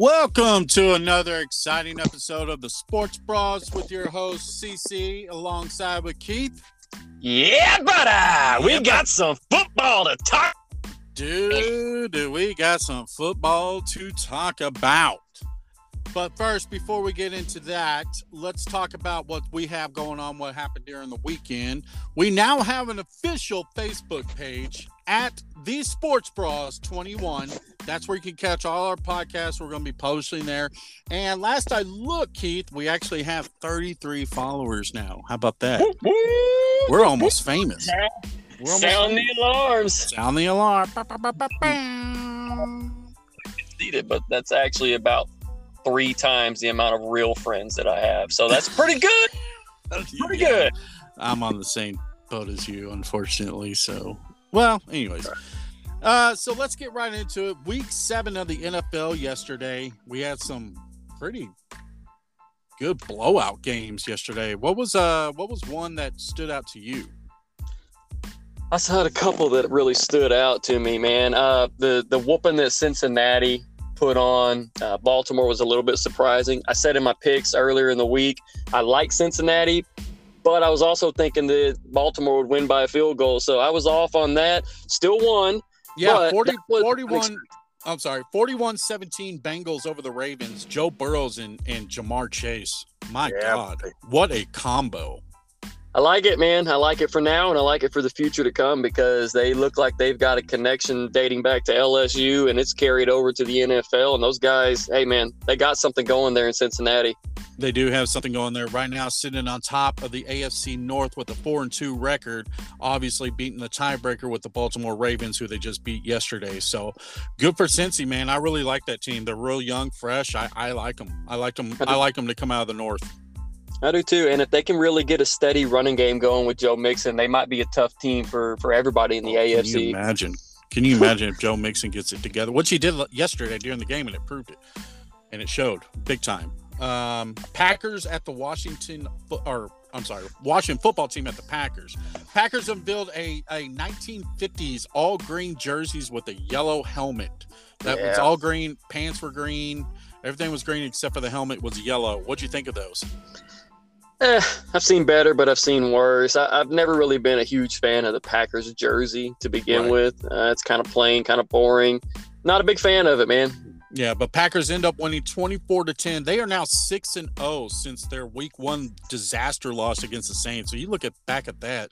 Welcome to another exciting episode of the Sports Bras with your host CC alongside with Keith. Yeah, buddy, we Yeah, got some football to talk. Dude, we got some football to talk about. But first, before we get into that, let's talk about what we have going on, what happened during the weekend. We now have an official Facebook page at the Sports Bras 21. That's where you can catch all our podcasts. We're going to be posting there. And last I looked, Keith, we actually have 33 followers now. How about that? We're almost famous. We're almost Sound the alarms. Sound the alarm. Ba, it, but that's actually about three times the amount of real friends that I have. So that's pretty good. That's pretty Yeah. good. I'm on the same boat as you, unfortunately. So, well, anyways. Uh, so let's get right into it. Week seven of the NFL yesterday. We had some pretty good blowout games yesterday. What was uh what was one that stood out to you? I had a couple that really stood out to me, man. Uh, the the whooping that Cincinnati put on uh, Baltimore was a little bit surprising. I said in my picks earlier in the week, I like Cincinnati, but I was also thinking that Baltimore would win by a field goal, so I was off on that. Still won. Yeah, 40, 41 I'm sorry, 41-17 Bengals over the Ravens. Joe Burrows and, and Ja'Marr Chase. My Yeah. God, what a combo. I like it, man. I like it for now, and I like it for the future to come because they look like they've got a connection dating back to LSU, and it's carried over to the NFL. And those guys, hey, man, they got something going there in Cincinnati. They do have something going there right now, sitting on top of the AFC North with a four and two record, obviously beating the tiebreaker with the Baltimore Ravens, who they just beat yesterday. So good for Cincy, man. I really like that team. They're real young, fresh. I, I like them. I like them. I like them to come out of the North. I do too. And if they can really get a steady running game going with Joe Mixon, they might be a tough team for for everybody in the Oh, Can you AFC. imagine? Can you imagine if Joe Mixon gets it together? Which he did yesterday during the game, and it proved it, and it showed big time. Um, Packers at the Washington, or I'm sorry, Washington football team at the Packers. Packers unveiled a a 1950s all green jerseys with a yellow helmet. That was all green. Pants were green. Everything was green except for the helmet was yellow. What'd you think of those? Eh, I've seen better, but I've seen worse. I, I've never really been a huge fan of the Packers jersey to begin Right. with. Uh, it's kind of plain, kind of boring. Not a big fan of it, man. Yeah, but Packers end up winning 24 to 10. They are now 6 and 0 since their week 1 disaster loss against the Saints. So you look at back at that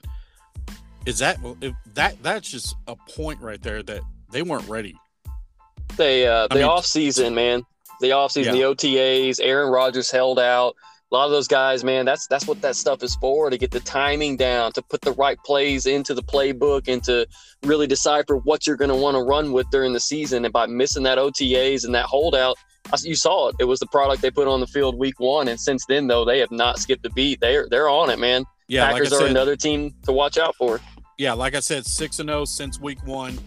is that if that that's just a point right there that they weren't ready. They uh, I the mean- off season, man. The off season, Yeah. the OTAs. Aaron Rodgers held out. A lot of those guys, man. That's that's what that stuff is for to get the timing down, to put the right plays into the playbook, and to really decipher what you're going to want to run with during the season. And by missing that OTAs and that holdout, I- you saw it. It was the product they put on the field week one, and since then, though, they have not skipped a beat. They're they're on it, man. Yeah, Packers like I are another team to watch out for. yeah, like I said 6 and 0 since week 1.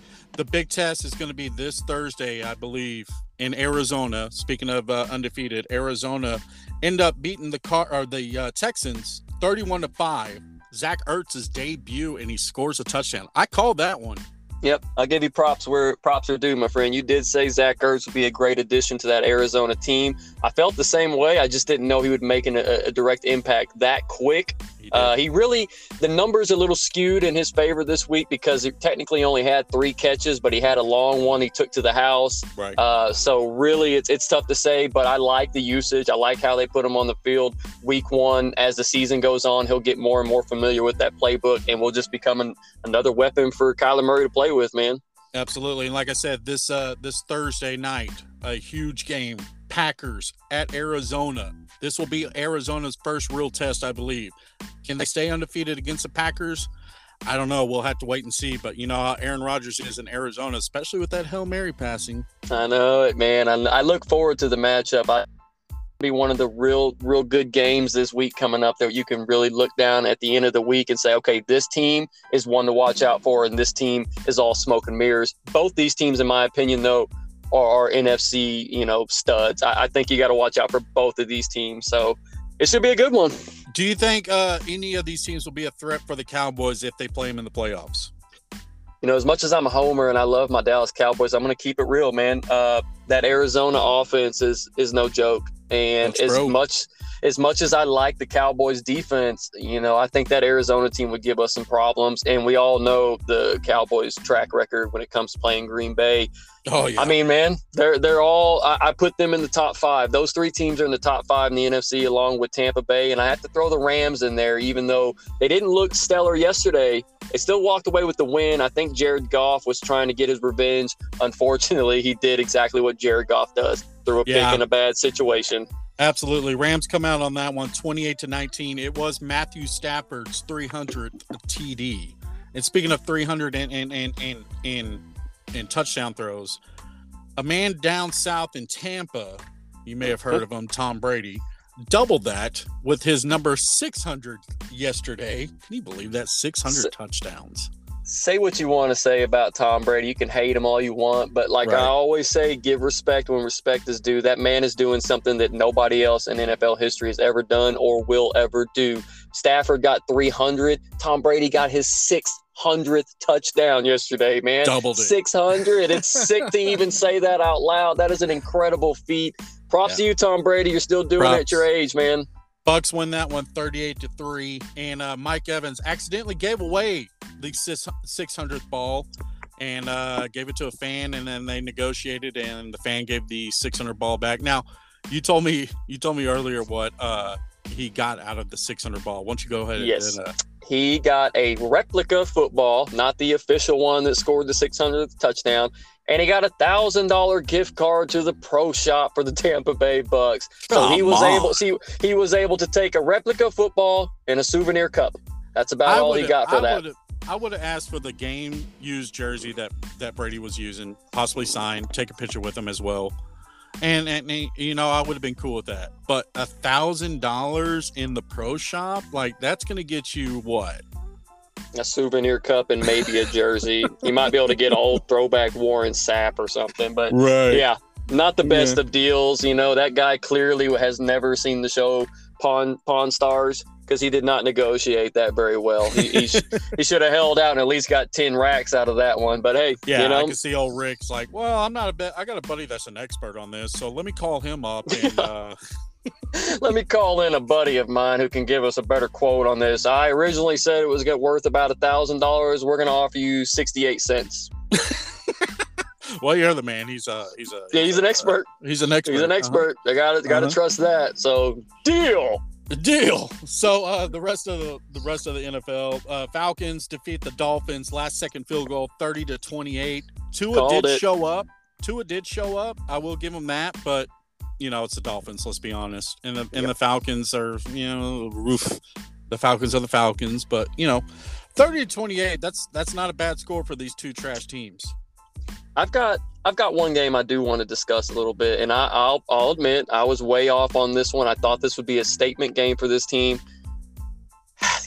The big test is going to be this Thursday, I believe, in Arizona. Speaking of uh, undefeated, Arizona end up beating the car or the uh, Texans 31 to 5. Zach Ertz's debut and he scores a touchdown. I called that one. Yep, I'll give you props where props are due, my friend. You did say Zach Ertz would be a great addition to that Arizona team. I felt the same way. I just didn't know he would make an, a, a direct impact that quick. He. Uh, he really, the numbers a little skewed in his favor this week because he technically only had three catches, but he had a long one he took to the house. right. Uh, so really, it's it's tough to say, but I like the usage. I like how they put him on the field week one. As the season goes on, he'll get more and more familiar with that playbook, and will just become an, another weapon for Kyler Murray to play with, man. Absolutely. And like I said, this uh this Thursday night, a huge game. Packers at Arizona. This will be Arizona's first real test, I believe. Can they stay undefeated against the Packers? I don't know. We'll have to wait and see. But you know how Aaron Rodgers is in Arizona, especially with that Hail Mary passing. I know it, man. I, I look forward to the matchup. I be one of the real, real good games this week coming up that you can really look down at the end of the week and say, okay, this team is one to watch out for, and this team is all smoke and mirrors. Both these teams, in my opinion, though, are, are NFC, you know, studs. I, I think you got to watch out for both of these teams. So it should be a good one. Do you think uh, any of these teams will be a threat for the Cowboys if they play them in the playoffs? you know, as much as I'm a homer and I love my Dallas Cowboys, I'm going to keep it real, man. Uh, that Arizona offense is is no joke, and That's as bro. much as much as I like the Cowboys defense, you know, I think that Arizona team would give us some problems, and we all know the Cowboys track record when it comes to playing Green Bay. Oh yeah. I mean, man, they're they're all. I, I put them in the top five. Those three teams are in the top five in the NFC, along with Tampa Bay, and I have to throw the Rams in there, even though they didn't look stellar yesterday. They still walked away with the win. I think Jared Goff was trying to get his revenge. Unfortunately, he did exactly what Jared Goff does: threw a Yeah. pick in a bad situation. Absolutely. Rams come out on that one 28 to 19. It was Matthew Stafford's 300th TD. And speaking of 300 and and and and and, and touchdown throws, a man down south in Tampa, you may have heard of him, Tom Brady, doubled that with his number 600 yesterday. Can you believe that 600 touchdowns? Say what you want to say about Tom Brady. You can hate him all you want, but like Right. I always say, give respect when respect is due. That man is doing something that nobody else in NFL history has ever done or will ever do. Stafford got 300. Tom Brady got his 600th touchdown yesterday, man. Doubled it. 600. It's sick to even say that out loud. That is an incredible feat. Props to you, Tom Brady. You're still doing it at your age, man. Bucks win that one 38 to 3 and uh, Mike Evans accidentally gave away the 600th ball and uh, gave it to a fan and then they negotiated and the fan gave the 600 ball back. Now, you told me you told me earlier what uh, he got out of the 600 ball. Why don't you go ahead Yes. and uh, He got a replica football, not the official one that scored the 600th touchdown, and he got a thousand dollar gift card to the pro shop for the Tampa Bay Bucks. So he was on. able, see, he was able to take a replica football and a souvenir cup. That's about I all he got for I that. I would have asked for the game used jersey that that Brady was using, possibly signed, take a picture with him as well. And, and and, you know, I would have been cool with that. But a thousand dollars in the pro shop, like that's gonna get you what? A souvenir cup and maybe a jersey. you might be able to get an old throwback Warren Sapp or something, but Right. yeah, not the best of deals. You know, that guy clearly has never seen the show Pawn Pawn Stars because he did not negotiate that very well. He he, sh- he should have held out and at least got ten racks out of that one. But hey, Yeah, you know, I can see old Rick's like, well, I'm not a bet. I got a buddy that's an expert on this, so let me call him up. And uh, let me call in a buddy of mine who can give us a better quote on this. I originally said it was get worth about a thousand dollars. We're gonna offer you sixty eight cents. well, you're the man. He's a he's a Yeah, he's an a- expert. he's an expert. He's an Uh-huh. expert. I got to got to Uh-huh. trust that. So deal. deal. So uh, the rest of the the rest of the NFL, uh, Falcons defeat the Dolphins last second field goal, thirty to twenty eight. Tua Called did it. show up. Tua did show up. I will give him that, but you know it's the Dolphins. Let's be honest. And the and the Falcons are you know roof. The Falcons are the Falcons, but you know, thirty to twenty eight. That's that's not a bad score for these two trash teams. I've got I've got one game I do want to discuss a little bit, and I, I'll I'll admit I was way off on this one. I thought this would be a statement game for this team.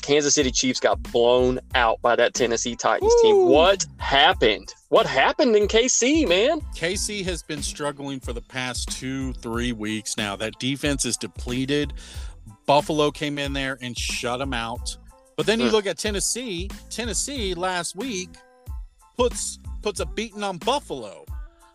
Kansas City Chiefs got blown out by that Tennessee Titans team. What happened? What happened in KC, man? KC has been struggling for the past two, three weeks now. That defense is depleted. Buffalo came in there and shut them out. But then you Hmm. look at Tennessee. Tennessee last week puts puts a beating on Buffalo.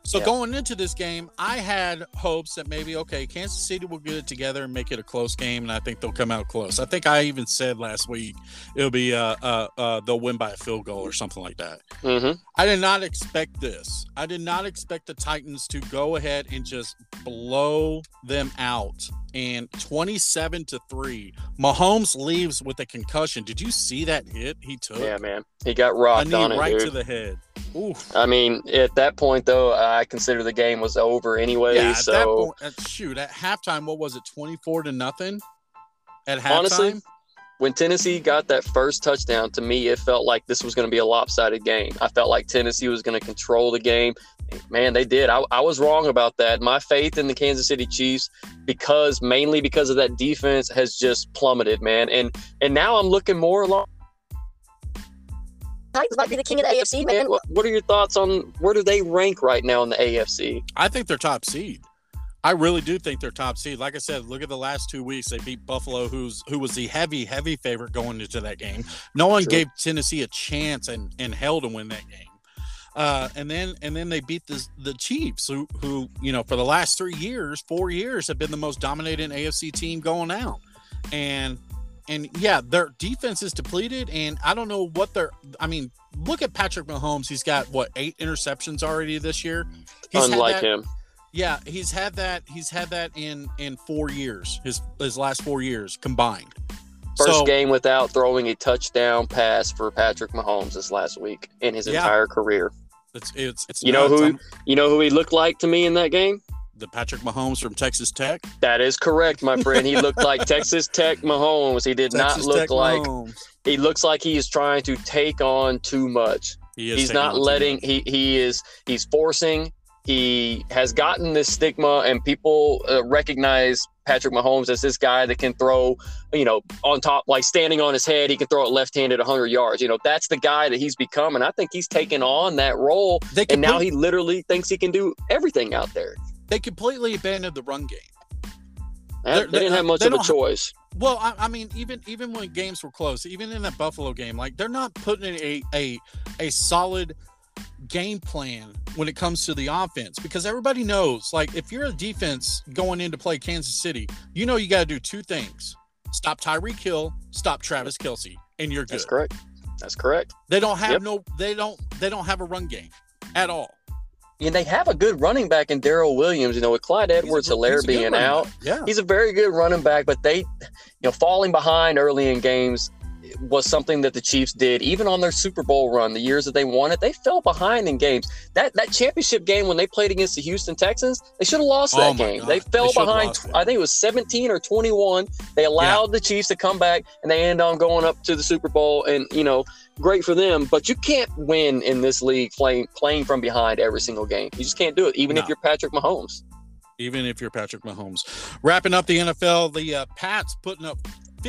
So Yeah. going into this game, I had hopes that maybe okay, Kansas City will get it together and make it a close game, and I think they'll come out close. I think I even said last week it'll be uh uh, uh they'll win by a field goal or something like that. hmm I did not expect this. I did not expect the Titans to go ahead and just blow them out. And 27 to 3. Mahomes leaves with a concussion. Did you see that hit he took? Yeah, man. He got rocked on it, right dude. to the head. Ooh. I mean, at that point though, I consider the game was over anyway. Yeah, at so that point, shoot, at halftime, what was it, 24 to nothing? At halftime? Honestly, when Tennessee got that first touchdown, to me, it felt like this was going to be a lopsided game. I felt like Tennessee was going to control the game. Man, they did. I, I was wrong about that. My faith in the Kansas City Chiefs, because mainly because of that defense, has just plummeted, man. And and now I'm looking more along. Titans might be the king of the AFC, man. What, what are your thoughts on where do they rank right now in the AFC? I think they're top seed. I really do think they're top seed. Like I said, look at the last two weeks. They beat Buffalo, who's who was the heavy, heavy favorite going into that game. No one gave Tennessee a chance and and hell to win that game. Uh, and then and then they beat the the Chiefs, who who you know for the last three years, four years have been the most dominating AFC team going out. And and yeah, their defense is depleted, and I don't know what they're. I mean, look at Patrick Mahomes. He's got what eight interceptions already this year. He's Unlike him. Yeah, he's had that. He's had that in in four years. His his last four years combined. First So- game without throwing a touchdown pass for Patrick Mahomes this last week in his Yeah. entire career. It's it's it's You know who- I'm- You know who he looked like to me in that game? the Patrick Mahomes from Texas Tech. That is correct, my friend. He looked like Texas Tech Mahomes. He did Texas not look Tech like Mahomes. he looks like he is trying to take on too much. He is he's not letting he he is he's forcing he has gotten this stigma and people uh, recognize Patrick Mahomes as this guy that can throw you know on top like standing on his head he can throw it left-handed 100 yards. You know that's the guy that he's become and I think he's taken on that role They and now he literally thinks he can do everything out there. They completely abandoned the run game. they, They're- didn't have much of a choice. Well, I, I mean, even even when games were close, even in that Buffalo game, like they're not putting in a a a solid game plan when it comes to the offense because everybody knows, like, if you're a defense going in to play Kansas City, you know you got to do two things: stop Tyreek Hill, stop Travis Kelce, and you're good. that's correct that's correct They don't have Yep. no, they don't, they don't have a run game at all. and they have a good running back in Darrel Williams you know with Clyde Edwards Helaire he's a good being out back. yeah. he's a very good running back, but they, you know, falling behind early in games was something that the Chiefs did. Even on their Super Bowl run, the years that they won it, they fell behind in games. That that championship game when they played against the Houston Texans, they should have lost Oh that game. God. They fell They behind. I think it was 17 or 21. They allowed the Chiefs to come back, and they end on going up to the Super Bowl. And you know, great for them. But you can't win in this league playing playing from behind every single game. You just can't do it, even if you're Patrick Mahomes. even if you're Patrick Mahomes. Wrapping up the NFL, the uh, Pats putting up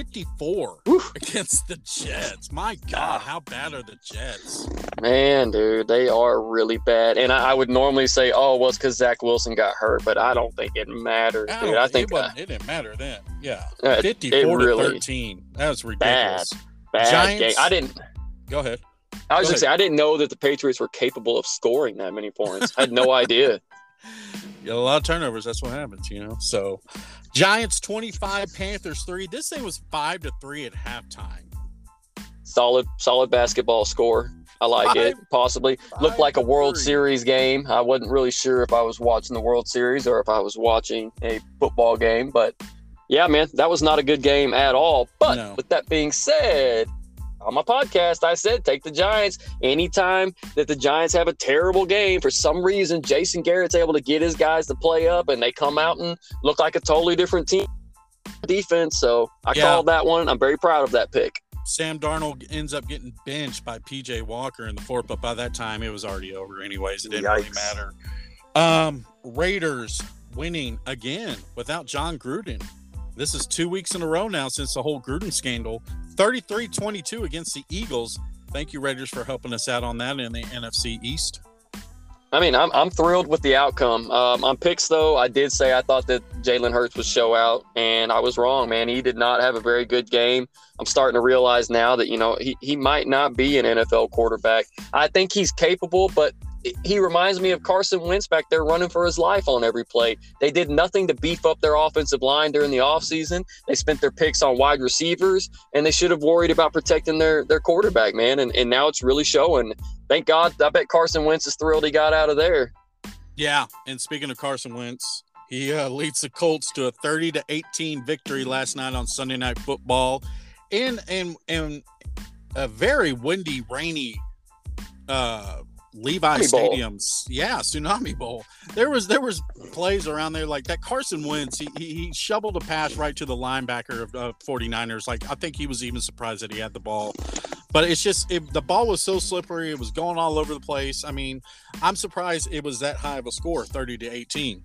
54 Whew. against the Jets. My God, how bad are the Jets? Man, dude, they are really bad. And I, I would normally say, oh, well, it's because Zach Wilson got hurt, but I don't think it matters, I, dude. I think it, uh, it didn't matter then. Yeah, uh, 54 it to 13. That was ridiculous. bad Giants- game. I didn't. Go ahead. I was Go just saying, I didn't know that the Patriots were capable of scoring that many points. I had no idea. A lot of turnovers. That's what happens, you know. So, Giants 25, Panthers 3. This thing was 5 to 3 at halftime. Solid, solid basketball score. I like it. Possibly looked like a World three. Series game. I wasn't really sure if I was watching the World Series or if I was watching a football game, but yeah, man, that was not a good game at all. But No. with that being said, on my podcast, I said take the Giants. Anytime that the Giants have a terrible game, for some reason, Jason Garrett's able to get his guys to play up and they come out and look like a totally different team defense. So I Yeah. called that one. I'm very proud of that pick. Sam Darnold ends up getting benched by PJ Walker in the fourth, but by that time it was already over anyways. It didn't really matter. Um, Raiders winning again without Jon Gruden. This is two weeks in a row now since the whole Gruden scandal. 33-22 against the Eagles. Thank you, Raiders, for helping us out on that in the NFC East. I mean, I'm, I'm thrilled with the outcome. Um, on picks, though, I did say I thought that Jalen Hurts would show out, and I was wrong, man. He did not have a very good game. I'm starting to realize now that, you know, he, he might not be an NFL quarterback. I think he's capable, but he reminds me of Carson Wentz back there running for his life on every play. They did nothing to beef up their offensive line during the offseason. They spent their picks on wide receivers, and they should have worried about protecting their, their quarterback, man. And, and now it's really showing thank God. I bet Carson Wentz is thrilled he got out of there. Yeah, and speaking of Carson Wentz, he uh, leads the Colts to a 30 to 18 victory last night on Sunday Night Football, in in in a very windy, rainy uh, Levi Tsunami Bowl. Stadium's yeah Tsunami Bowl. There was there was plays around there like that. Carson Wentz he, he, he shoveled a pass right to the linebacker of uh, 49ers. Like I think he was even surprised that he had the ball. But it's just it, the ball was so slippery. It was going all over the place. I mean, I'm surprised it was that high of a score, 30 to 18.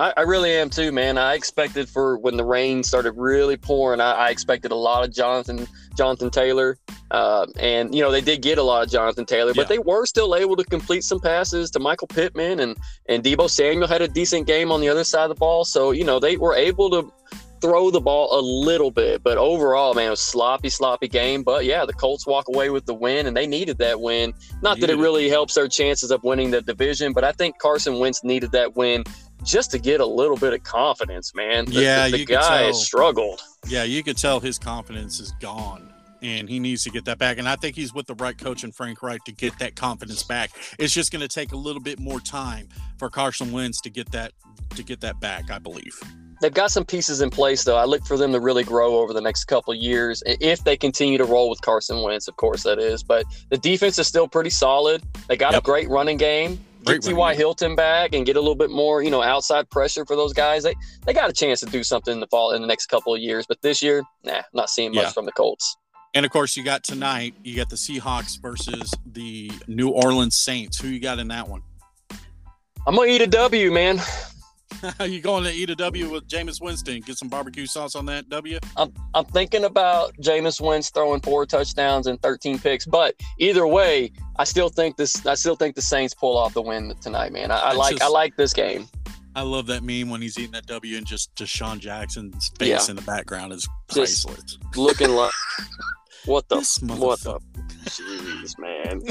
I, I really am too, man. I expected for when the rain started really pouring, I, I expected a lot of Jonathan Jonathan Taylor, uh, and you know they did get a lot of Jonathan Taylor, but Yeah. they were still able to complete some passes to Michael Pittman and and Deebo Samuel had a decent game on the other side of the ball, so you know they were able to throw the ball a little bit, but overall, man, it was sloppy, sloppy game. But yeah, the Colts walk away with the win, and they needed that win. Not needed that it really helps their chances of winning the division, but I think Carson Wentz needed that win just to get a little bit of confidence, man. The, yeah, the, the guy has struggled. Yeah, you could tell his confidence is gone and he needs to get that back. And I think he's with the right coach and Frank Reich to get that confidence back. It's just going to take a little bit more time for Carson Wentz to get that to get that back. I believe they've got some pieces in place though. I look for them to really grow over the next couple years if they continue to roll with Carson Wentz. Of course, that is. But the defense is still pretty solid. They got yep. a great running game. Get T.Y. Hilton back and get a little bit more, you know, outside pressure for those guys. They they got a chance to do something in the fall in the next couple of years. But this year, nah, not seeing much yeah. from the Colts. And of course, you got tonight. You got the Seahawks versus the New Orleans Saints. Who you got in that one? I'm gonna eat a W, man. you going to eat a W with Jameis Winston? Get some barbecue sauce on that W. I'm I'm thinking about Jameis Winston throwing four touchdowns and 13 picks, but either way, I still think this. I still think the Saints pull off the win tonight, man. I, I like just, I like this game. I love that meme when he's eating that W and just DeSean Jackson's face yeah. in the background is priceless. Just looking like What the? What the? Jeez, man.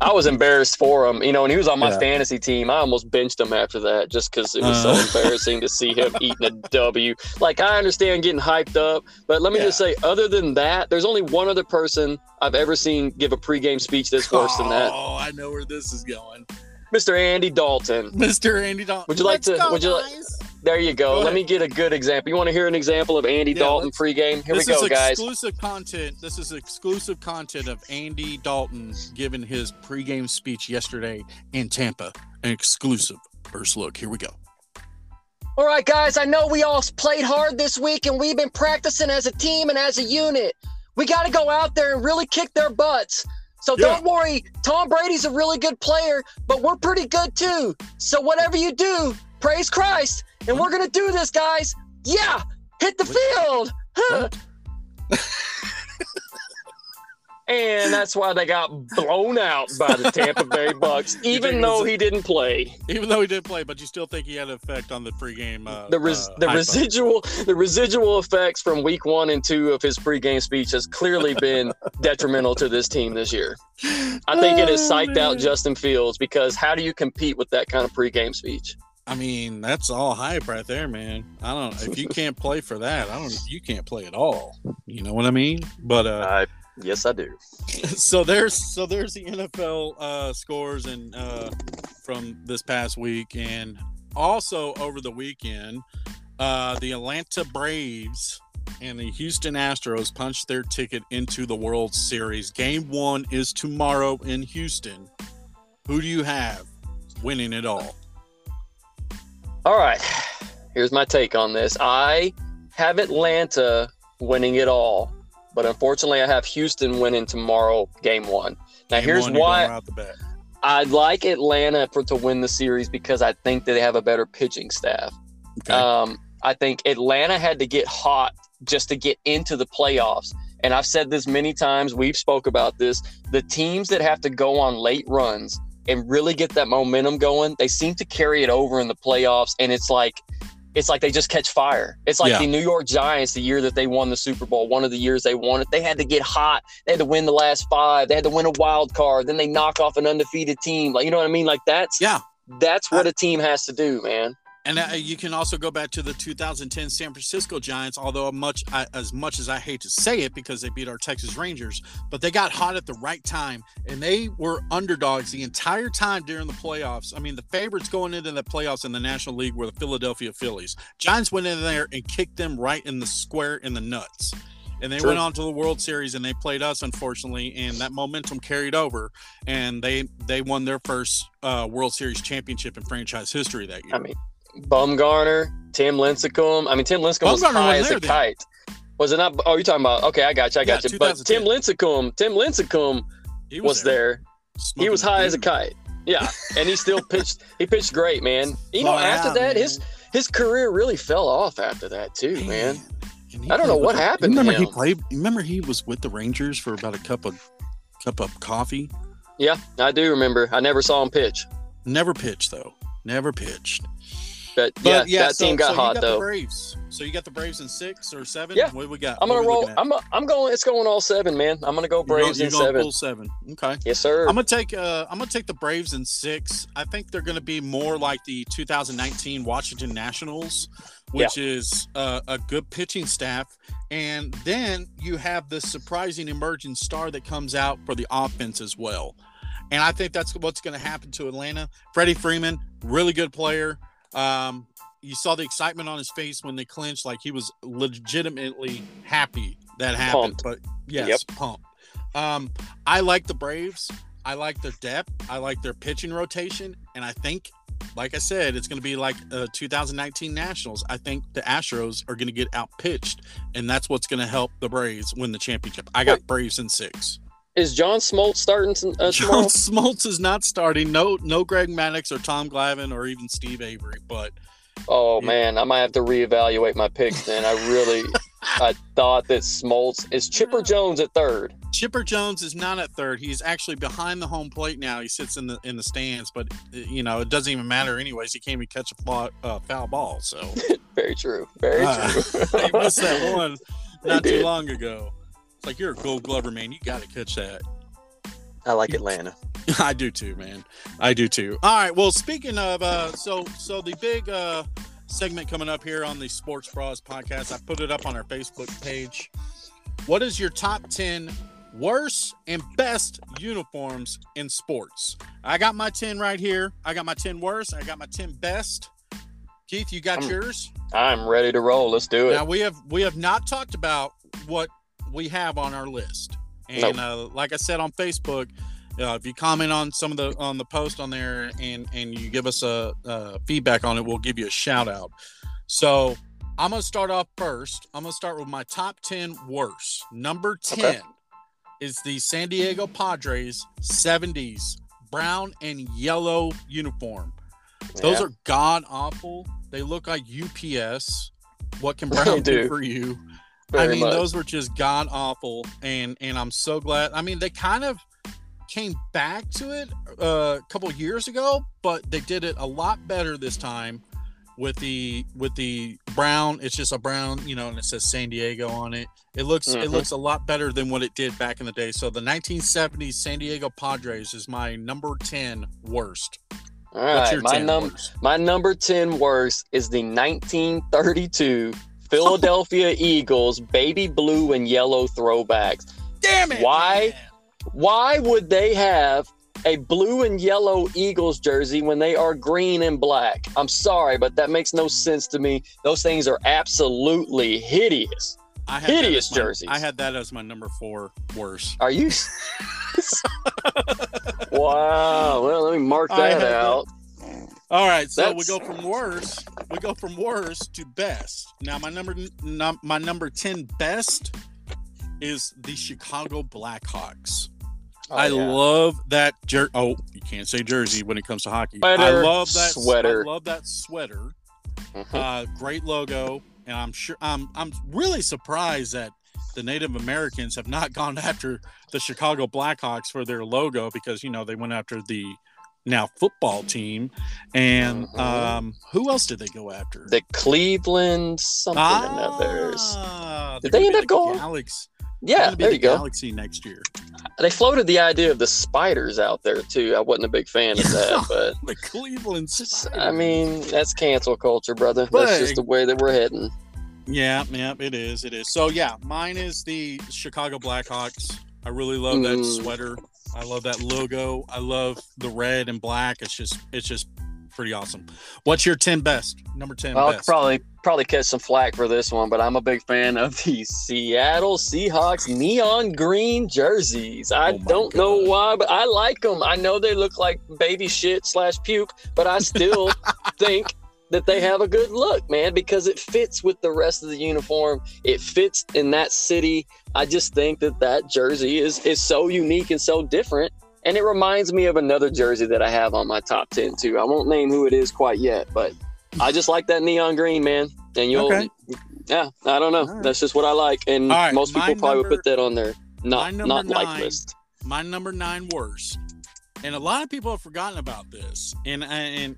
I was embarrassed for him. You know, and he was on my yeah. fantasy team, I almost benched him after that just because it was uh. so embarrassing to see him eating a W. Like, I understand getting hyped up, but let me yeah. just say, other than that, there's only one other person I've ever seen give a pregame speech that's worse oh, than that. Oh, I know where this is going. Mr. Andy Dalton. Mr. Andy Dalton. Would you like to? Go, would you like? There you go. go Let me get a good example. You want to hear an example of Andy yeah, Dalton pregame? Here we go, guys. This is Exclusive content. This is exclusive content of Andy Dalton giving his pregame speech yesterday in Tampa. An exclusive. First look. Here we go. All right, guys. I know we all played hard this week, and we've been practicing as a team and as a unit. We got to go out there and really kick their butts. So yeah. don't worry, Tom Brady's a really good player, but we're pretty good too. So whatever you do, praise Christ and we're gonna do this, guys. Yeah, hit the field. Huh. and that's why they got blown out by the Tampa Bay Bucks, even though he didn't play. Even though he didn't play, but you still think he had an effect on the pregame. Uh, the res- uh, the residual the residual effects from week one and two of his pregame speech has clearly been detrimental to this team this year. I think it has psyched oh, out Justin Fields because how do you compete with that kind of pregame speech? I mean, that's all hype right there, man. I don't if you can't play for that, I don't you can't play at all. You know what I mean? But uh I, yes I do. So there's so there's the NFL uh scores and uh from this past week and also over the weekend, uh the Atlanta Braves and the Houston Astros punched their ticket into the World Series. Game 1 is tomorrow in Houston. Who do you have winning it all? All right. Here's my take on this. I have Atlanta winning it all, but unfortunately, I have Houston winning tomorrow, game one. Now, game here's one, why I'd like Atlanta for to win the series because I think that they have a better pitching staff. Okay. Um, I think Atlanta had to get hot just to get into the playoffs. And I've said this many times. We've spoke about this. The teams that have to go on late runs and really get that momentum going, they seem to carry it over in the playoffs. And it's like, it's like they just catch fire. It's like yeah. the New York Giants, the year that they won the Super Bowl, one of the years they won it, they had to get hot. They had to win the last five. They had to win a wild card. Then they knock off an undefeated team. Like, you know what I mean? Like that's, yeah, that's what a team has to do, man. And uh, you can also go back to the 2010 San Francisco Giants. Although much as much as I hate to say it because they beat our Texas Rangers, but they got hot at the right time, and they were underdogs the entire time during the playoffs. I mean, the favorites going into the playoffs in the National League were the Philadelphia Phillies. Giants went in there and kicked them right in the square in the nuts. And they True. went on to the World Series and they played us, unfortunately, and that momentum carried over, and they they won their first uh, World Series championship in franchise history that year. I mean, Bumgarner, Tim Lincecum. I mean, Tim Lincecum was high as a then. kite. Was it not? Oh, you're talking about? Okay, I got you. I got yeah, you. But Tim Lincecum, Tim Lincecum was, was, there. there. He was high as a kite. Yeah, and he still pitched. He pitched great, man. You know, oh, after yeah, that, man. his his career really fell off after that too, man. man. I don't know what happened. Remember he played. Remember he was with the Rangers for about a cup of cup of coffee. Yeah, I do remember. I never saw him pitch. Never pitched though. Never pitched. But, But yeah, yeah, that so, team got so you hot got though. The Braves. So you got the Braves in six or seven. Yeah. What do we got? I'm gonna What are we roll. I'm I'm going. It's going all seven, man. I'm gonna go You're going- Braves you're in seven. full seven. Okay. Yes, sir. I'm gonna take uh I'm gonna take the Braves in six. I think they're gonna be more like the 2019 Washington Nationals, which is uh, a good pitching staff, and then you have the surprising emerging star that comes out for the offense as well. And I think that's what's going to happen to Atlanta. Freddie Freeman, really good player. Um, you saw the excitement on his face when they clinched, like he was legitimately happy that happened. Pumped. But yes, pumped. Um, I like the Braves. I like their depth. I like their pitching rotation, and I think, like I said, it's going to be like uh, 2019 Nationals. I think the Astros are going to get outpitched, and that's what's going to help the Braves win the championship. I got Braves in six. Is John Smoltz starting to, uh, John? Smoltz is not starting. No, no Greg Maddux or Tom Glavine or even Steve Avery. But Oh Yeah. man, I might have to reevaluate my picks. Then I really, I thought that Smoltz is Chipper Jones at third. Chipper Jones is not at third. He's actually behind the home plate now. He sits in the in the stands, but uh, you know it doesn't even matter anyways. He can't even catch a flaw, uh, foul ball. So Very true. Very Uh, true. he missed that one not too long ago. Like you're a Gold Glover man. You got to catch that. I like Atlanta. I do too, man. I do too. All right. Well, speaking of, uh, so so the big uh, segment coming up here on the Sports Bras podcast, I put it up on our Facebook page. What is your top ten worst and best uniforms in sports? I got my ten right here. I got my ten worst. I got my ten best. Keith, you got I'm- yours. I'm ready to roll. Let's do it. Now we have we have not talked about what we have on our list, and uh, like I said on Facebook, uh, if you comment on some of the on the post on there and and you give us a, uh feedback on it, we'll give you a shout out. So I'm gonna start off first. I'm gonna start with my top ten worst. Number ten Okay. is the San Diego Padres '70s brown and yellow uniform. Those Yeah. are god awful. They look like UPS. What can Brown do. for you? I mean, much. those were just god awful, and and I'm so glad. I mean, they kind of came back to it uh, a couple years ago, but they did it a lot better this time with the with the brown. It's just a brown, you know, and it says San Diego on it. It looks it Mhm. looks a lot better than what it did back in the day. So the 1970s San Diego Padres is my number 10 worst. All right, my number my number ten worst is the 1932 Philadelphia Eagles baby blue and yellow throwbacks. Damn it! Why? man. Why would they have a blue and yellow Eagles jersey when they are green and black? I'm sorry, but that makes no sense to me. Those things are absolutely hideous. I had Hideous my- jerseys. I had that as my number four worst. Are you? wow. Well, let me mark that that. All right, so we go from worst. We go from worst to best. Now, my number num, my number ten best is the Chicago Blackhawks. Oh, I yeah. love that jer- Oh, you can't say jersey when it comes to hockey. I love that sweater. I love that sweater. Uh, great logo, and I'm sure I'm I'm really surprised that the Native Americans have not gone after the Chicago Blackhawks for their logo because you know they went after the now football team, and um, who else did they go after? the Cleveland something. Ah, Did they end up going-. They're Yeah, there the you go. Galaxy next year. They floated the idea of the spiders out there too. I wasn't a big fan of that, but The Cleveland Spiders. I mean, that's cancel culture, brother. But- that's just the way that we're heading. Yeah, yeah, it is. It is. So yeah, mine is the Chicago Blackhawks. I really love that Mm. sweater. I love that logo. I love the red and black. It's just it's just pretty awesome. What's your 10 best? Number 10 I'll best. probably probably catch some flack for this one, but I'm a big fan of the Seattle Seahawks neon green jerseys. I Oh don't know why, but I like them. I know they look like baby shit slash puke, but I still think that they have a good look, man, because it fits with the rest of the uniform. It fits in that city. I just think that that jersey is is so unique and so different. And it reminds me of another jersey that I have on my top 10 too. I won't name who it is quite yet, but I just like that neon green, man. And you'll, Okay. yeah, I don't know. Right. That's just what I like. And right, most people probably number- would put that on their not not like list. my number 9 worst. And a lot of people have forgotten about this. And and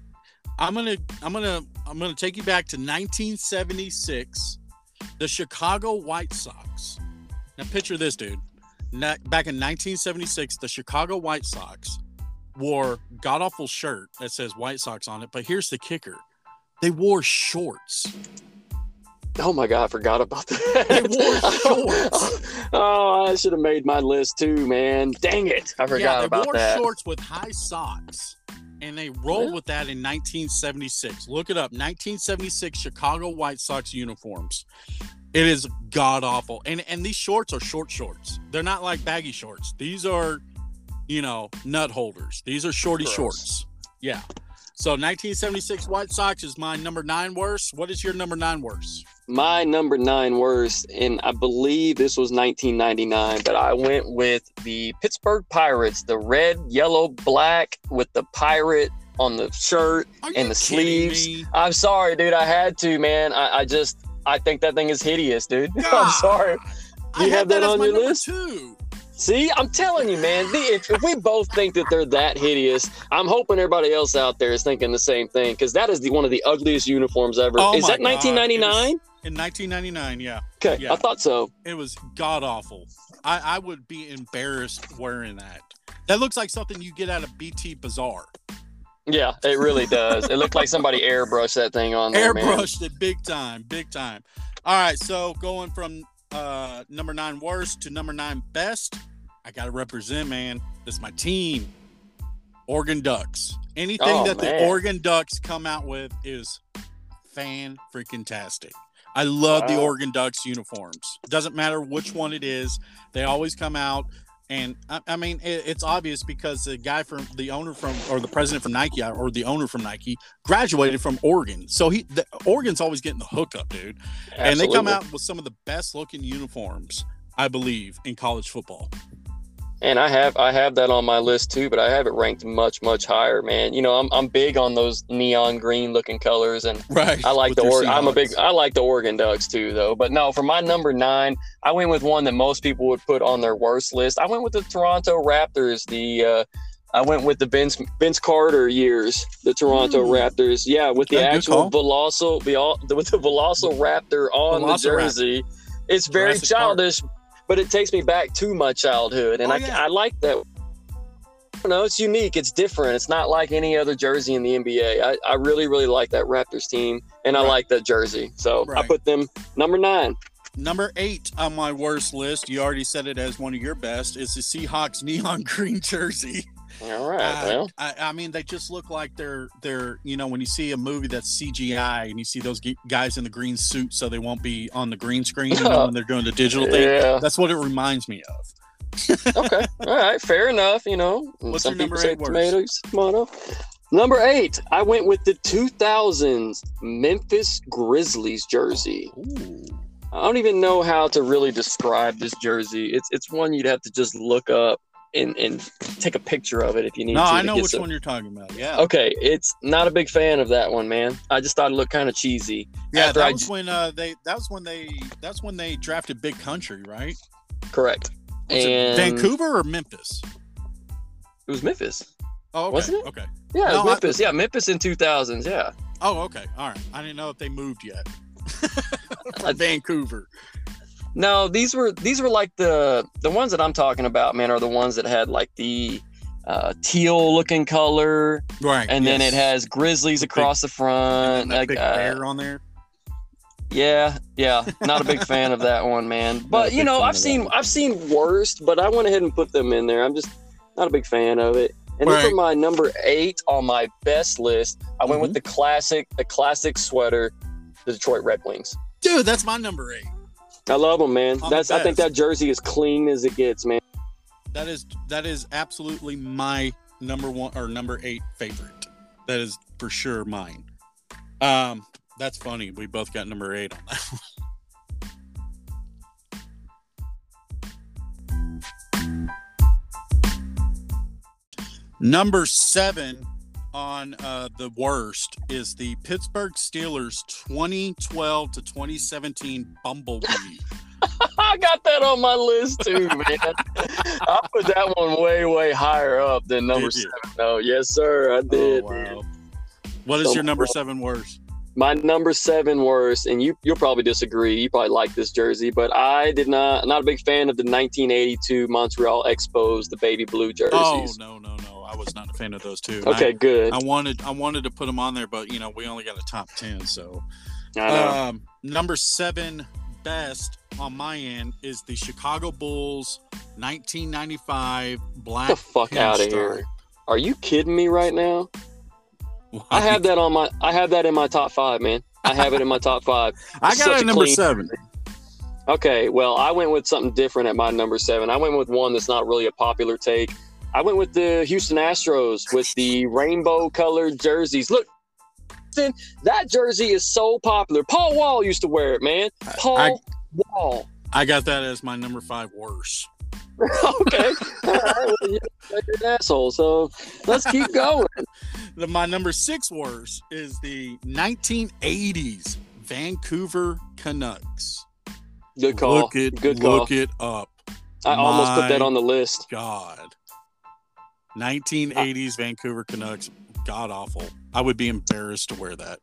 I'm gonna I'm gonna I'm gonna take you back to 1976, the Chicago White Sox. Now picture this, dude. Back in 1976, the Chicago White Sox wore god awful shirt that says White Sox on it. But here's the kicker: they wore shorts. Oh my god, I forgot about that. They wore oh, shorts. Oh, oh, I should have made my list too, man. Dang it. I forgot about that. yeah, they about wore that. shorts with high socks, and they rolled Yeah. with that in 1976. Look it up, 1976 Chicago White Sox uniforms. It is god awful, and and these shorts are short shorts. They're not like baggy shorts. These are, you know, nut holders. These are shorty Gross. shorts. Yeah. So 1976 White Sox is my number nine worst. What is your number nine worst? My number nine worst, and I believe this was 1999, but I went with the Pittsburgh Pirates, the red, yellow, black with the pirate on the shirt. Are And the sleeves. me? I'm sorry, dude. I had to, man. I, I just, I think that thing is hideous, dude. I'm sorry. I You had have that as on your list? Two. See, I'm telling you, man. The, if, if we both think that they're that hideous, I'm hoping everybody else out there is thinking the same thing because that is the one of the ugliest uniforms ever. Oh is that God, 1999? In 1999, yeah. Okay, yeah. I thought so. It was god awful. I, I would be embarrassed wearing that. That looks like something you get out of BT Bazaar. Yeah, it really does. it looked like somebody airbrushed that thing on there, man. Airbrushed it big time, big time. All right, so going from uh number nine worst to number nine best, I gotta represent, man. This is my team. Oregon Ducks. Anything Oh, that the. Oregon Ducks come out with is fan freaking tastic. I love the Oregon Ducks uniforms. Doesn't matter which one it is, they always come out. And I, I mean, it, it's obvious because the guy from the owner from or the president from Nike uh, or the owner from Nike graduated from Oregon, so he the, Oregon's always getting the hookup, dude. And they come out with some of the best looking uniforms, I believe, in college football. And I have I have that on my list too, but I have it ranked much much higher, man. You know, I'm I'm big on those neon green looking colors, and Right. I like the or- I'm a big I like the Oregon Ducks too, though. But no, for my number nine, I went with one that most people would put on their worst list. I went with the Toronto Raptors. The uh, I went with the Vince Vince Carter years, the Toronto Hmm. Raptors. Yeah, with the actual. Veloso, the with the Velociraptor on the jersey. It's very Jurassic Park. But it takes me back to my childhood, and Oh, I, yeah. I like that. You know, it's unique. It's different. It's not like any other jersey in the NBA. I, I really, really like that Raptors team, and I like that jersey. So I put them number nine. Number eight on my worst list, you already said it as one of your best, is the Seahawks neon green jersey. All right. Uh, well, I, I mean, they just look like they're they're you know when you see a movie that's CGI and you see those g- guys in the green suit so they won't be on the green screen you know, when they're doing the digital thing. yeah. That's what it reminds me of. okay. All right. Fair enough. You know, What's some your number people say eight tomatoes, tomato. Number eight, I went with the 2000s Memphis Grizzlies jersey. Ooh. I don't even know how to really describe this jersey. It's it's one you'd have to just look up and, and take a picture of it if you need No, to. No, I know which some- one you're talking about. Yeah, Okay, it's not a big fan of that one, man. I just thought it looked kind of cheesy. yeah. after That I was j- when uh, they. That was when they. That's when they drafted Big Country, right? Correct. Was and Vancouver or Memphis? It was Memphis. Oh, okay. Wasn't it? Okay. Yeah, it No, was I- Memphis. yeah, Memphis in 2000s. Yeah. Oh, okay. All right. I didn't know if they moved yet. From Vancouver. No, these were these were like the the ones that I'm talking about, man, are the ones that had like the uh, teal looking color, Right. and then it has grizzlies The big- across the front. then that like, big uh, bear on there. Yeah, yeah, not a big fan of that one, man. But you know, I've seen. I've seen worst, but I went ahead and put them in there. I'm just not a big fan of it. And then Right. for my number eight on my best list, I went with Mhm. the classic, the classic sweater, the Detroit Red Wings. Dude, that's my number eight. I love them, man. The That's I think that jersey is clean as it gets, man. That is that is absolutely my number one or number eight favorite. That is for sure mine. Um, that's funny. We both got number eight on that. One. Number seven on uh, the worst is the Pittsburgh Steelers 2012 to 2017 Bumblebee. I got that on my list too, man. I put that one way, way higher up than number seven. No, yes, sir, I did. Oh, wow. What is So- your number seven worst? My number seven worst, and you you'll probably disagree. You probably like this jersey, but I did not. Not a big fan of the 1982 Montreal Expos, the baby blue jerseys. Oh no, no, no! I was not a fan of those two. Okay, good. I, I wanted I wanted to put them on there, but you know we only got a top ten. So um, number seven best on my end is the Chicago Bulls 1995 black. Get the fuck out of here. Are you kidding me right now? pinstripe. I have that on my. I have that in my top five, man. I have it in my top five. I It's got it number clean- seven. Okay, well, I went with something different at my number seven. I went with one that's not really a popular take. I went with the Houston Astros with the rainbow colored jerseys. Look, that jersey is so popular. Paul Wall used to wear it, man. Paul I- Wall. I got that as my number five worst. okay. All right. Well, you're an asshole. So let's keep going. The, my number six worst is the 1980s Vancouver Canucks. Good call. Look it, Good call. look it up. I almost put that on the list. God. Uh, 1980s Vancouver Canucks, god awful. I would be embarrassed to wear that.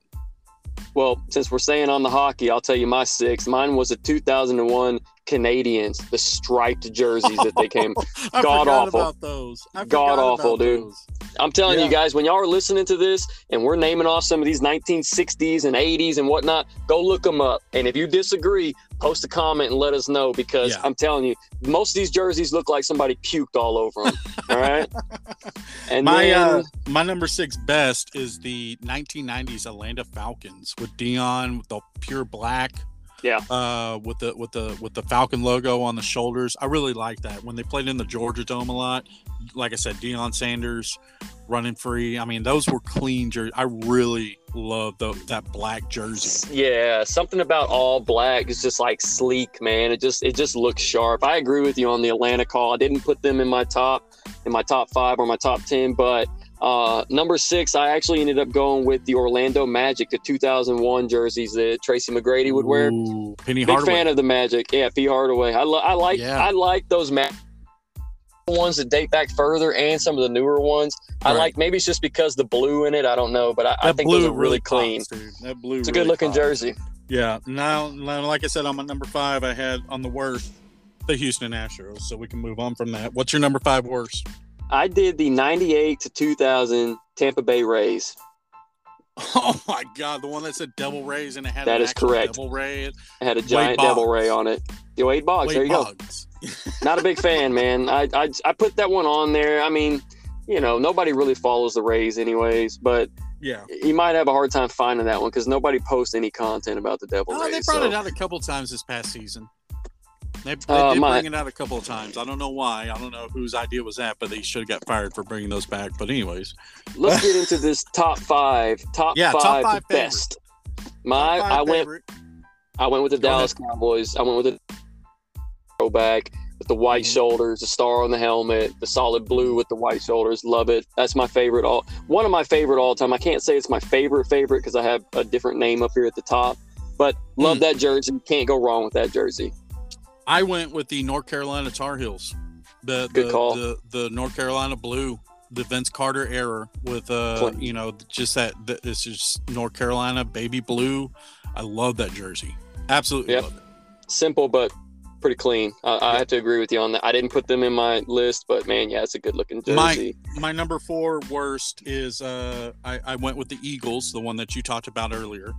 Well, since we're saying on the hockey, I'll tell you my six. Mine was a 2001 Canadiens, the striped jerseys that they came. I God awful. about those. God awful, dude. those. I'm telling Yeah. you guys, when y'all are listening to this and we're naming off some of these 1960s and 80s and whatnot, go look them up. And if you disagree, post a comment and let us know because Yeah. I'm telling you, most of these jerseys look like somebody puked all over them. all right. And My then, uh, my number six best is the 1990s Atlanta Falcons with Deion the pure black. Yeah. Uh, with the with the with the Falcon logo on the shoulders. I really like that when they played in the Georgia Dome a lot. Like I said, Deion Sanders running free. I mean, those were clean jerseys. I really love the, that black jersey. yeah, something about all black is just like sleek, man. It just it just looks sharp. I agree with you on the Atlanta call. I didn't put them in my top in my top five or my top ten, but uh, number six, I actually ended up going with the Orlando Magic, the 2001 jerseys that Tracy McGrady would wear. Ooh, Penny Big Hardaway. fan of the Magic. Yeah, P Hardaway. I, lo- I like Yeah. I like those ma- ones that date back further and some of the newer ones. I like maybe it's just because the blue in it. I don't know, but I, I think blue those are really clean. pops. That blue. It's a really good looking pops. jersey. Yeah. Now, now, like I said, on my number five, I had on the worst the Houston Astros. So we can move on from that. What's your number five worst? I did the 98 to 2000 Tampa Bay Rays. Oh my God, the one that said Devil Rays and it had That is correct. Devil Ray. It had a giant Boggs. devil ray on it. Yo, Wade Boggs. Wade there you go. Not a big fan, man. I, I I put that one on there. I mean, you know, nobody really follows the Rays anyways, but Yeah. you might have a hard time finding that one because nobody posts any content about the Devil Oh, Rays. they brought so- it out a couple times this past season. They, they Uh, did my- bring it out a couple of times. I don't know why. I don't know whose idea was that, but they should have got fired for bringing those back. But anyways, Let's get into this top five. Top Yeah, top five, five best. My Top five I went. I went with the Go Dallas Cowboys. I went with the throwback with the white Mhm. shoulders, the star on the helmet, the solid blue with the white shoulders. Love it. That's my favorite all one of my favorite all time. I can't say it's my favorite favorite because I have a different name up here at the top. But love Mm. that jersey. Can't go wrong with that jersey. I went with the North Carolina Tar Heels. The Good the, call. the the North Carolina blue, the Vince Carter era with uh you know just that, this is North Carolina baby blue. I love that jersey. Absolutely Yep. Simple but pretty clean. I, I have to agree with you on that. I didn't put them in my list, but man, yeah, it's a good looking My- jersey. My number four worst is uh I, I went with the Eagles, the one that you talked about earlier.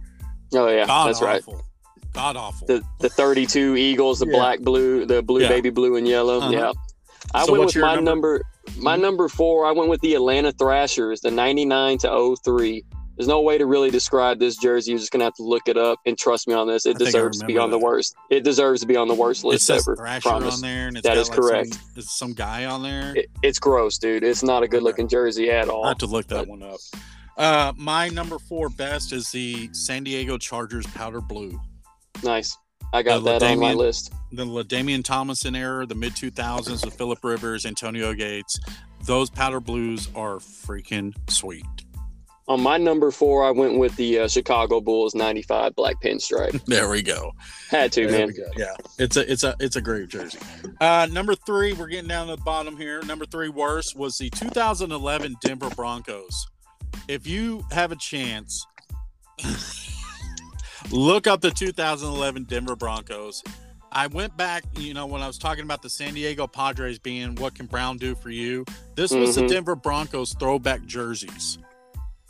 oh yeah, God that's right. Awful. God awful. the the 32 Eagles, the Yeah. black, blue, the blue Yeah. baby blue and yellow. Uh-huh. Yeah. I So went with my number? number, my Mhm. number 4. I went with the Atlanta Thrashers, the 99 to 03. There's no way to really describe this jersey. You're just going to have to look it up and trust me on this. It I deserves to be remember on the worst. It deserves to be on the worst it list says ever. Thrasher promise. on there, and it's That got is like correct. Some, is some guy on there. It, it's gross, dude. It's not a good looking jersey at all. I all. have to look that but- one up. Uh, my number four best is the San Diego Chargers powder blue. Nice. I got The that on my list. The LaDainian Tomlinson era, the mid 2000s with Philip Rivers, Antonio Gates. Those powder blues are freaking sweet. On my number 4, I went with the uh, Chicago Bulls 95 black pinstripe. There we go. Had to, There man. Yeah, it's a it's a it's a great jersey. Uh, number three, we're getting down to the bottom here. Number three worst was the 2011 Denver Broncos. if you have a chance, look up the 2011 Denver Broncos. I went back, you know, when I was talking about the San Diego Padres being what can Brown do for you? This was the Mhm. Denver Broncos throwback jerseys.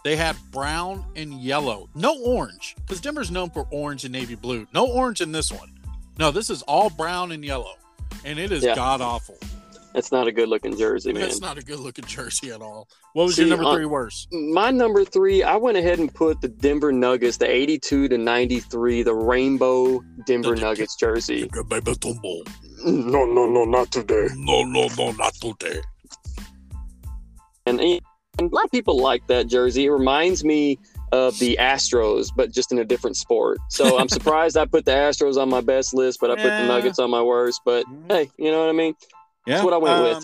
They had brown and yellow, no orange, because Denver's known for orange and navy blue. No orange in this one. No, this is all brown and yellow, and it is Yeah. god awful. That's not a good looking jersey, man. That's not a good looking jersey at all. What was See, your number uh, three worst? My number three, I went ahead and put the Denver Nuggets, the 82 to 93, the rainbow Denver The- Nuggets jersey. Baby Tumbo. No, no, no, not today. No, no, no, not today. And, and a lot of people like that jersey. It reminds me of the Astros, but just in a different sport. So I'm surprised I put the Astros on my best list, but I put the Nuggets on my worst. But hey, you know what I mean? Yeah, what I went with.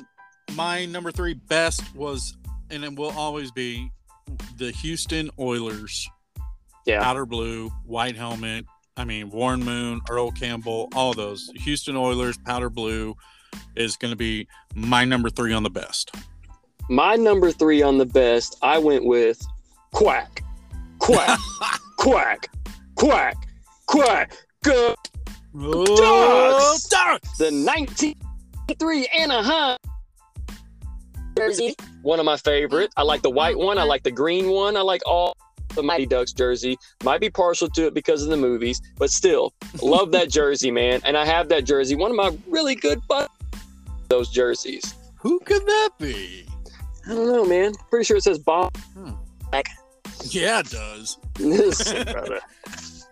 um, My number three best was, and it will always be, the Houston Oilers. Yeah. Outer blue, white helmet. I mean, Warren Moon, Earl Campbell, all those. Houston Oilers, powder blue is going to be my number three on the best. My number three on the best, I went with Quack, Quack, Quack, Quack, Quack. Go Oh, Ducks! Ducks! the 1903 Anaheim jersey. One of my favorite. I like the white one. I like the green one. I like all the Mighty Ducks jersey. Might be partial to it because of the movies, but still love that jersey, man. And I have that jersey. One of my really good butt those jerseys. Who could that be? I don't know, man. Pretty sure it says Bob. Hmm. Yeah, it does. Listen, brother.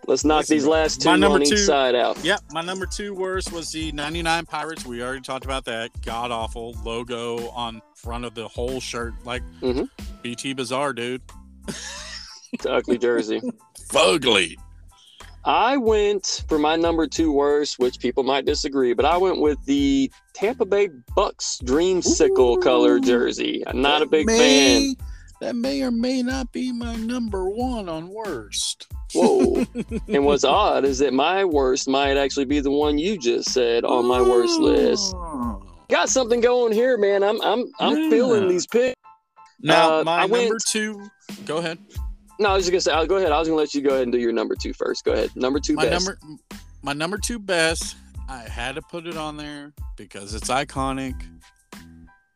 Let's knock Listen, these last two my number on each two- side out. Yep, my number two worst was the 99 Pirates. We already talked about that. God awful logo on front of the whole shirt. Like Mhm. BT Bizarre, dude. It's an ugly jersey. Fugly. I went for my number two worst, which people might disagree, but I went with the Tampa Bay Bucs dreamsicle Ooh. color jersey. I'm not a big may- That may or may not be my number one on worst. Whoa. and what's odd is that my worst might actually be the one you just said on my worst list. Got something going here, man. I'm I'm I'm Yeah. feeling these picks. Now, Uh, my I number went- two. Go ahead. No, I was just gonna say, I'll go ahead. I was gonna let you go ahead and do your number two first. Go ahead. Number two my best. number my number two best i had to put it on there because it's iconic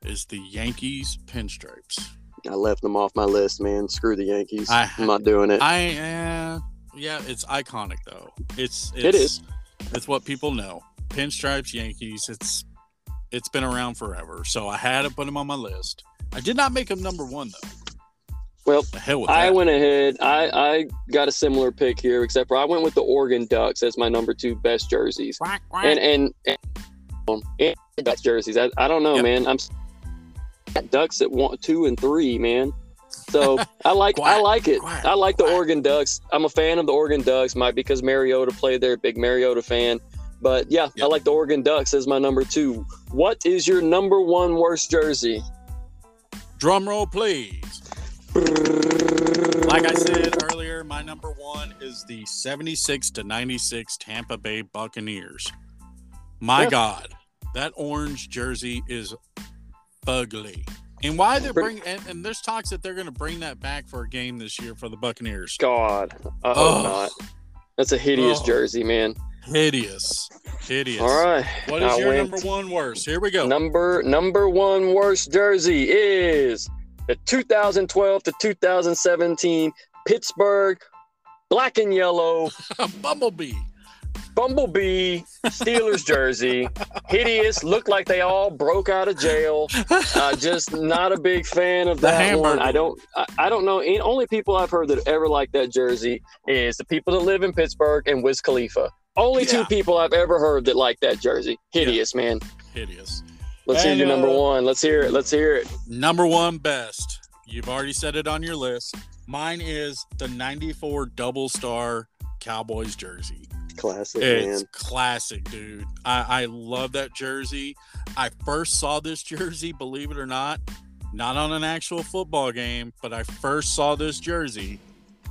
is the yankees pinstripes I left them off my list, man. Screw the Yankees. I- I'm not doing it. i uh, yeah it's iconic though it's, it's It is. it's what people know pinstripes yankees it's it's been around forever so i had to put them on my list i did not make them number one though Well, the hell with I went ahead. I, I got a similar pick here, except for I went with the Oregon Ducks as my number two best jerseys. Quack, quack. And and, and, and jerseys. I, I don't know, Yep. man. I'm Ducks at one, two, and three, man. So I like I like it. quack, I like the quack. Oregon Ducks. I'm a fan of the Oregon Ducks. Might because Mariota played there, big Mariota fan. But yeah, I like the Oregon Ducks as my number two. What is your number one worst jersey? drum roll please Like I said earlier, my number one is the 76 to 96 Tampa Bay Buccaneers. My Yeah. God, that orange jersey is ugly. And why they're Bring- and, and there's talks that they're going to bring that back for a game this year for the Buccaneers. God, I hope Oh. not. That's a hideous Oh. jersey, man. Hideous, hideous. All right. What is I your went- number one worst? Here we go. Number number one worst jersey is the 2012 to 2017 Pittsburgh black and yellow Bumblebee. Bumblebee Steelers jersey. Hideous. Looked like they all broke out of jail. Uh, just not a big fan of The that one. I don't. I, I don't know. Any, only people I've heard that ever like that jersey is the people that live in Pittsburgh and Wiz Khalifa. Only two people I've ever heard that like that jersey. Hideous, man. Hideous. Let's And, hear your number uh, one. Let's hear it. Let's hear it. Number one best. You've already said it on your list. Mine is the 94 double star Cowboys jersey. Classic, It's man. classic, dude. I, I love that jersey. I first saw this jersey, believe it or not, not on an actual football game, but I first saw this jersey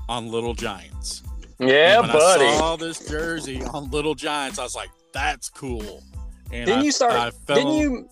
on Little Giants. Yeah, And when buddy. I saw this jersey on Little Giants, I was like, that's cool. And Didn't I- you start? I fell didn't you?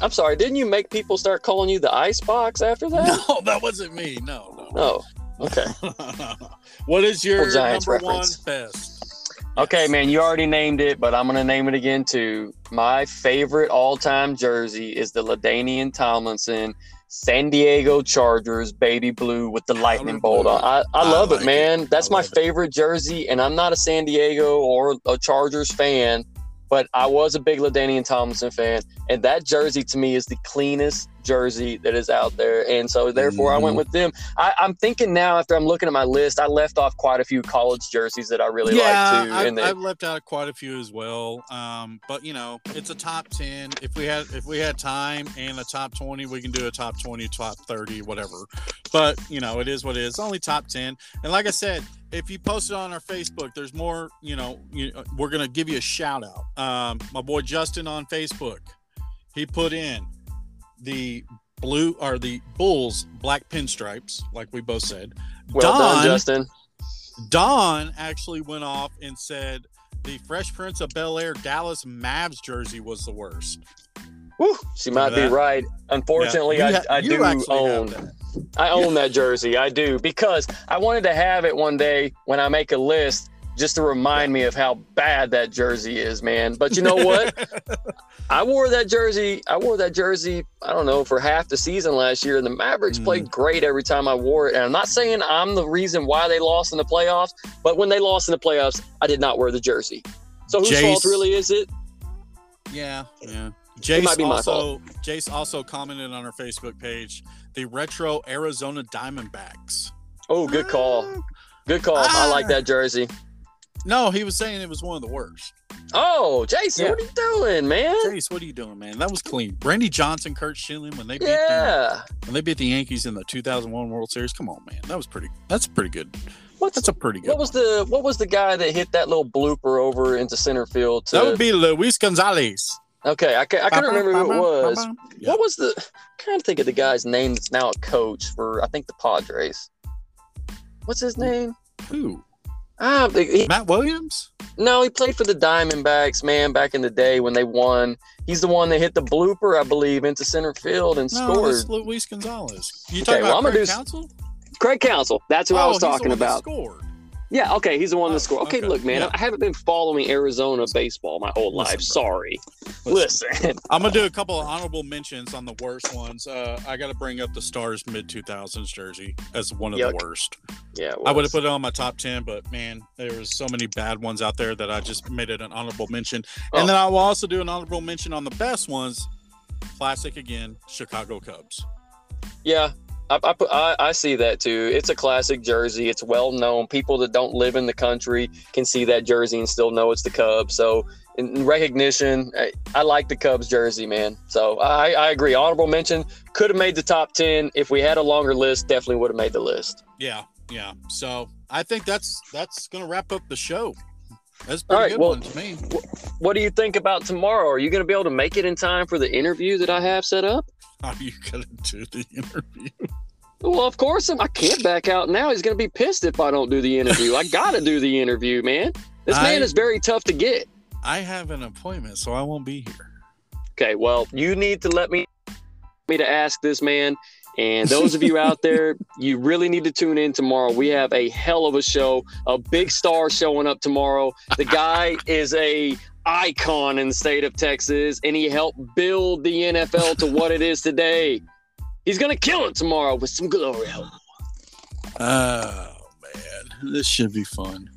I'm sorry. Didn't you make people start calling you the ice box after that? No, that wasn't me. No, no. Oh, okay. what is your Full Giants number reference. one best? Okay, man, you already named it, but I'm gonna name it again too. My favorite all-time jersey is the LaDainian Tomlinson San Diego Chargers baby blue with the lightning bolt on. I, I I love like it, man. it. That's my love it. favorite jersey, and I'm not a San Diego or a Chargers fan, but I was a big LaDainian Tomlinson fan, and that jersey to me is the cleanest jersey that is out there, and so therefore I went Mhm. with them. I, I'm thinking now after I'm looking at my list, I left off quite a few college jerseys that I really yeah, like too, I've, and I've left out quite a few as well. Um, but you know, it's a top ten. If we had if we had time and a top twenty, we can do a top twenty, top thirty, whatever. But you know, it is what it is. It's only top ten. And like I said, if you post it on our Facebook, there's more. You know, you, we're gonna give you a shout out. Um, my boy Justin on Facebook, he put in the blue or the Bulls black pinstripes, like we both said. well done, Don- Justin. Don actually went off and said the Fresh Prince of Bel Air Dallas Mavs jersey was the worst. Whew, she might be right. Unfortunately, Yeah, you I, ha- I do own. I own that jersey. I do because I wanted to have it one day when I make a list just to remind me of how bad that jersey is, man. But you know what? I wore that jersey. I wore that jersey. I don't know for half the season last year, and the Mavericks Mm. played great every time I wore it. And I'm not saying I'm the reason why they lost in the playoffs, but when they lost in the playoffs, I did not wear the jersey. So whose Jace- fault really is it? Yeah, yeah. Jace might be my also Jace also commented on our Facebook page the retro Arizona Diamondbacks. Oh, good call. Good call. I like Ah. that jersey. No, he was saying it was one of the worst. Oh, Jason, Yeah. what are you doing, man? Jace, what are you doing, man? That was clean. Randy Johnson, Curt Schilling when they beat the, Yeah. when they beat the Yankees in the 2001 World Series. Come on, man, that was pretty. That's pretty good. What's That's a pretty good. what was one. the what was the guy that hit that little blooper over into center field? To, That would be Luis Gonzalez. okay. I, ca- I couldn't remember who it was. Yeah. What was the? I can't think of the guy's name that's now a coach for I think the Padres. What's his name? Who? Ah, he, Matt Williams? no, he played for the Diamondbacks, man, back in the day when they won. He's the one that hit the blooper, I believe, into center field and No, scored. that's Luis Gonzalez. You Okay, talking well, about I'm Craig do s- Craig Counsell. That's who I Oh, was he's the talking about. Scored. Yeah, okay, he's the one Oh, that scored. Okay, okay, look, man, yeah. I haven't been following Arizona baseball my whole Listen, life. bro. Sorry. Listen, Listen. I'm gonna do a couple of honorable mentions on the worst ones. Uh, I got to bring up the Stars mid 2000s jersey as one of Yuck. the worst. Yeah, I would have put it on my top 10, but man, there was so many bad ones out there that I just made it an honorable mention. Oh. And then I will also do an honorable mention on the best ones. Classic again, Chicago Cubs. Yeah, I, I, put- I, I see that too. It's a classic jersey. It's well known. People that don't live in the country can see that jersey and still know it's the Cubs. So, in recognition, I, I like the Cubs jersey, man. So, I, I agree. Honorable mention could have made the top 10. If we had a longer list, definitely would have made the list. Yeah, yeah. So I think that's that's gonna wrap up the show. That's pretty right, good well- one to me. What do you think about tomorrow? Are you going to be able to make it in time for the interview that I have set up? Are you gonna do the interview? Well, of course, I can't back out now. He's going to be pissed if I don't do the interview. I got to do the interview, man. This I- man is very tough to get. I have an appointment, so I won't be here. Okay, well, you need to let me me to ask this man. And those of you out there, you really need to tune in tomorrow. We have a hell of a show, a big star showing up tomorrow. The guy is a icon in the state of Texas, and he helped build the NFL to what it is today. He's gonna kill it tomorrow with some glory. Oh man, this should be fun.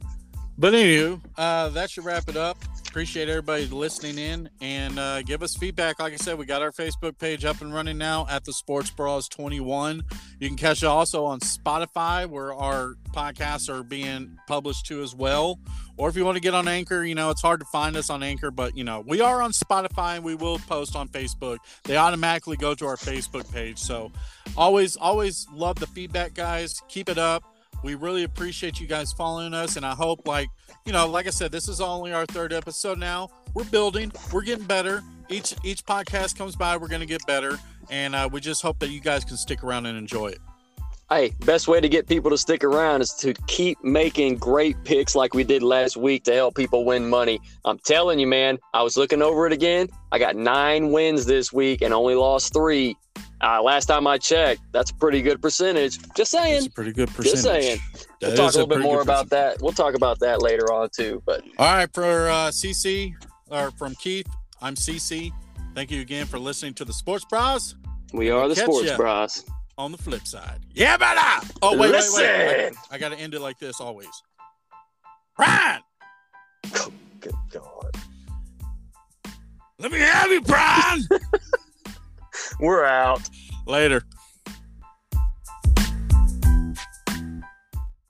But anywho, uh, that should wrap it up. Appreciate everybody listening in and uh, give us feedback. Like I said, we got our Facebook page up and running now at the Sports Bras 21. You can catch it also on Spotify where our podcasts are being published to as well. Or if you want to get on Anchor, you know, it's hard to find us on Anchor, but you know, we are on Spotify and we will post on Facebook. They automatically go to our Facebook page. So always, always love the feedback, guys. Keep it up. We really appreciate you guys following us, and I hope, like you know, like I said, this is only our third episode now. We're building, we're getting better. Each each podcast comes by, we're gonna get better, and uh, we just hope that you guys can stick around and enjoy it. Hey, best way to get people to stick around is to keep making great picks like we did last week to help people win money. I'm telling you, man, I was looking over it again. I got nine wins this week and only lost three. Uh, last time I checked, that's a pretty good percentage. Just saying. That's a pretty good percentage. Just saying. That We'll talk a little bit more about that. We'll talk about that later on too. But All right, for uh, CC or from Keith, I'm CC. Thank you again for listening to the Sports Bros. we are the Catch sports bros. On the flip side, yeah, brother. Oh wait, wait, wait! Listen. I, I got to end it like this always. Brian, Good God. let me have you, Brian. We're out. Later.